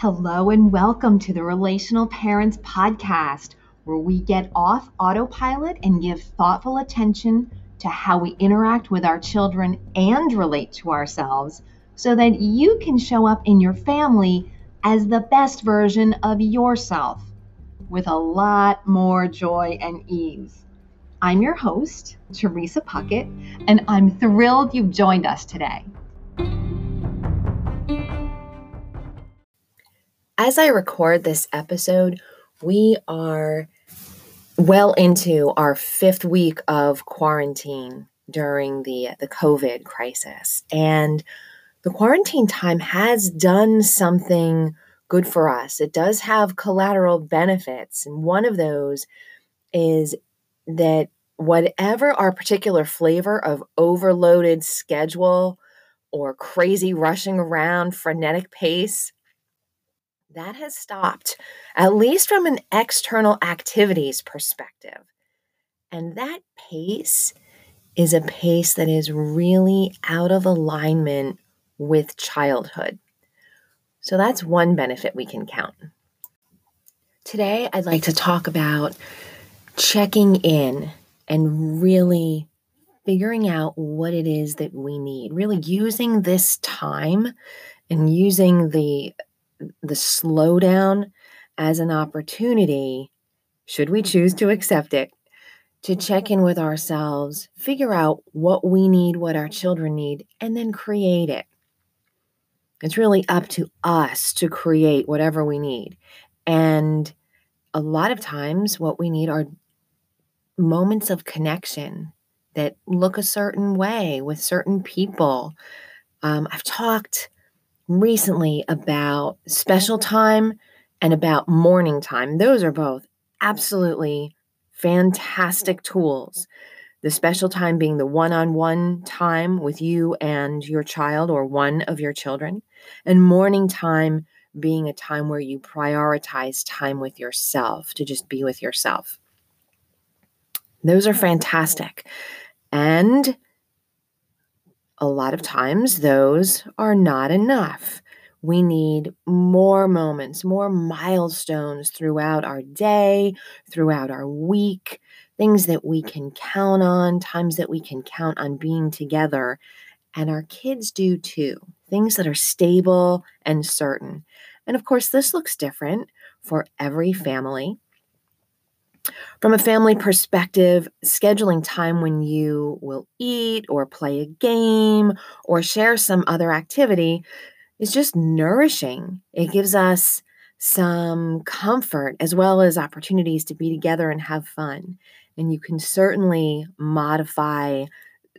Hello and welcome to the Relational Parents Podcast, where we get off autopilot and give thoughtful attention to how we interact with our children and relate to ourselves so that you can show up in your family as the best version of yourself with a lot more joy and ease. I'm your host, Teresa Puckett, and I'm thrilled you've joined us today. As I record this episode, we are well into our fifth week of quarantine during the, the COVID crisis. And the quarantine time has done something good for us. It does have collateral benefits. And one of those is that whatever our particular flavor of overloaded schedule or crazy rushing around, frenetic pace, that has stopped, at least from an external activities perspective. And that pace is a pace that is really out of alignment with childhood. So that's one benefit we can count. Today, I'd like to talk about checking in and really figuring out what it is that we need, really using this time and using the the slowdown as an opportunity, should we choose to accept it, to check in with ourselves, figure out what we need, what our children need, and then create it. It's really up to us to create whatever we need. And a lot of times, what we need are moments of connection that look a certain way with certain people. Um, I've talked recently about special time and about morning time. Those are both absolutely fantastic tools. The special time being the one on one time with you and your child or one of your children, and morning time being a time where you prioritize time with yourself to just be with yourself. Those are fantastic. And a lot of times, those are not enough. We need more moments, more milestones throughout our day, throughout our week, things that we can count on, times that we can count on being together. And our kids do too, things that are stable and certain. And of course, this looks different for every family. From a family perspective, scheduling time when you will eat or play a game or share some other activity is just nourishing. It gives us some comfort as well as opportunities to be together and have fun. And you can certainly modify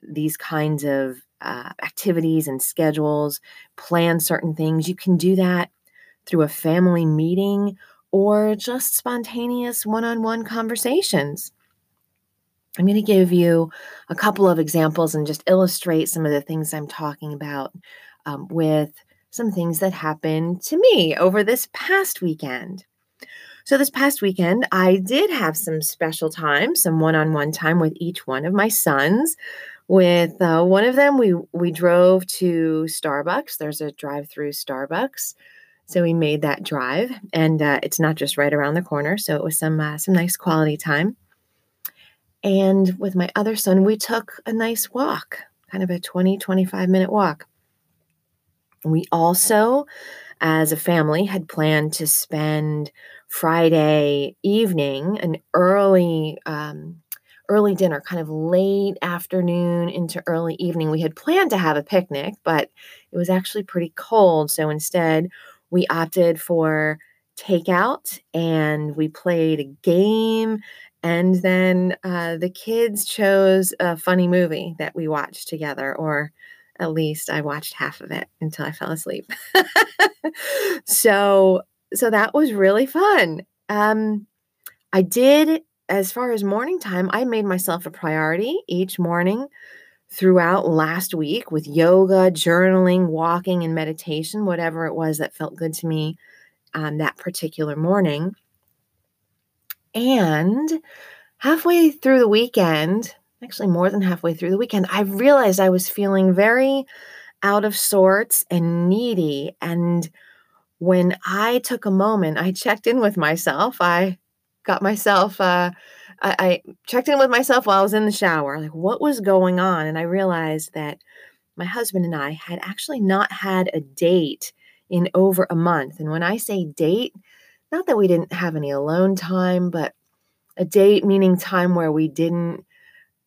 these kinds of uh, activities and schedules, plan certain things. You can do that through a family meeting or just spontaneous one on one conversations. I'm going to give you a couple of examples and just illustrate some of the things I'm talking about um, with some things that happened to me over this past weekend. So, this past weekend, I did have some special time, some one on one time with each one of my sons. With uh, one of them, we, we drove to Starbucks. There's a drive through Starbucks so we made that drive, and uh, it's not just right around the corner. So it was some uh, some nice quality time. And with my other son, we took a nice walk, kind of a 20, 25 minute walk. We also, as a family, had planned to spend Friday evening an early um, early dinner, kind of late afternoon into early evening. We had planned to have a picnic, but it was actually pretty cold. So instead, we opted for takeout and we played a game. And then uh, the kids chose a funny movie that we watched together, or at least I watched half of it until I fell asleep. so, so that was really fun. Um, I did, as far as morning time, I made myself a priority each morning throughout last week with yoga, journaling, walking, and meditation, whatever it was that felt good to me um, that particular morning. And halfway through the weekend, actually more than halfway through the weekend, I realized I was feeling very out of sorts and needy and when I took a moment, I checked in with myself. I got myself, uh, I, I checked in with myself while I was in the shower, like what was going on. And I realized that my husband and I had actually not had a date in over a month. And when I say date, not that we didn't have any alone time, but a date meaning time where we didn't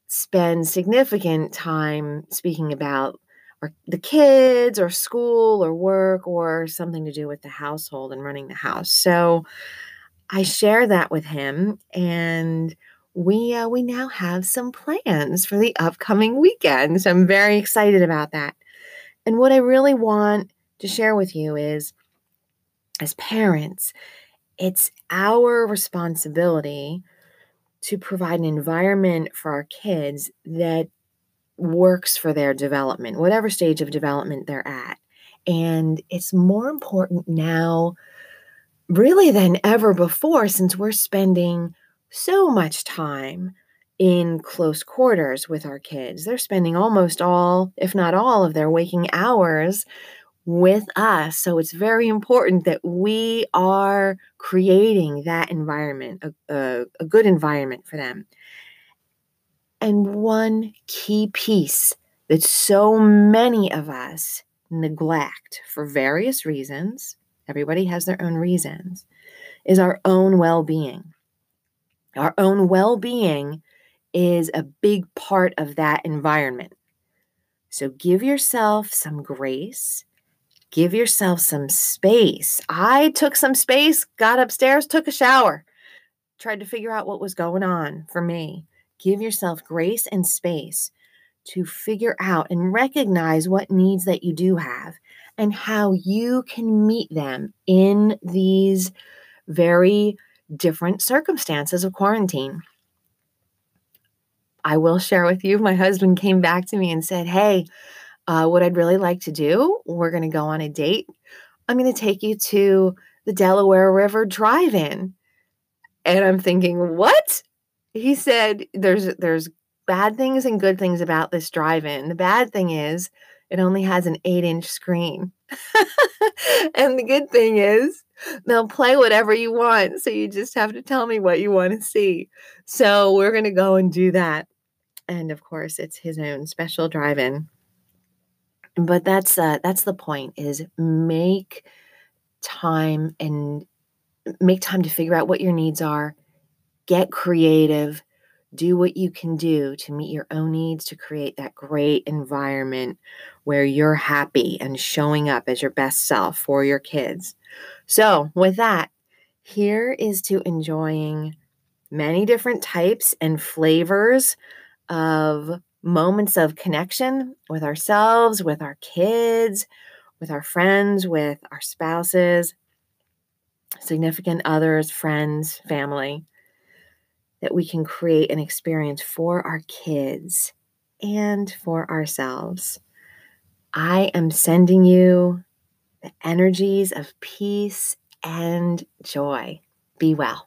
spend significant time speaking about or the kids or school or work or something to do with the household and running the house. So I share that with him and we uh, we now have some plans for the upcoming weekend. So I'm very excited about that. And what I really want to share with you is as parents, it's our responsibility to provide an environment for our kids that works for their development, whatever stage of development they're at. And it's more important now, really, than ever before, since we're spending so much time in close quarters with our kids. They're spending almost all, if not all, of their waking hours with us. So it's very important that we are creating that environment, a, a, a good environment for them. And one key piece that so many of us neglect for various reasons, everybody has their own reasons, is our own well being. Our own well being is a big part of that environment. So give yourself some grace, give yourself some space. I took some space, got upstairs, took a shower, tried to figure out what was going on for me. Give yourself grace and space to figure out and recognize what needs that you do have and how you can meet them in these very different circumstances of quarantine. I will share with you, my husband came back to me and said, Hey, uh, what I'd really like to do, we're going to go on a date. I'm going to take you to the Delaware River Drive In. And I'm thinking, What? he said there's there's bad things and good things about this drive-in. The bad thing is it only has an eight inch screen. and the good thing is they'll play whatever you want. So you just have to tell me what you want to see. So we're going to go and do that. And of course, it's his own special drive in. But that's uh, that's the point is make time and make time to figure out what your needs are get creative, do what you can do to meet your own needs to create that great environment where you're happy and showing up as your best self for your kids. So, with that, here is to enjoying many different types and flavors of moments of connection with ourselves, with our kids, with our friends, with our spouses, significant others, friends, family that we can create an experience for our kids and for ourselves. I am sending you the energies of peace and joy. Be well.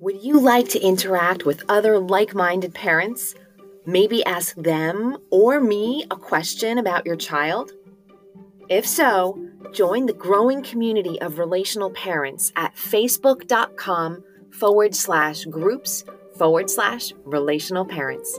Would you like to interact with other like minded parents? Maybe ask them or me a question about your child? If so, join the growing community of relational parents at facebook.com forward slash groups forward slash relational parents.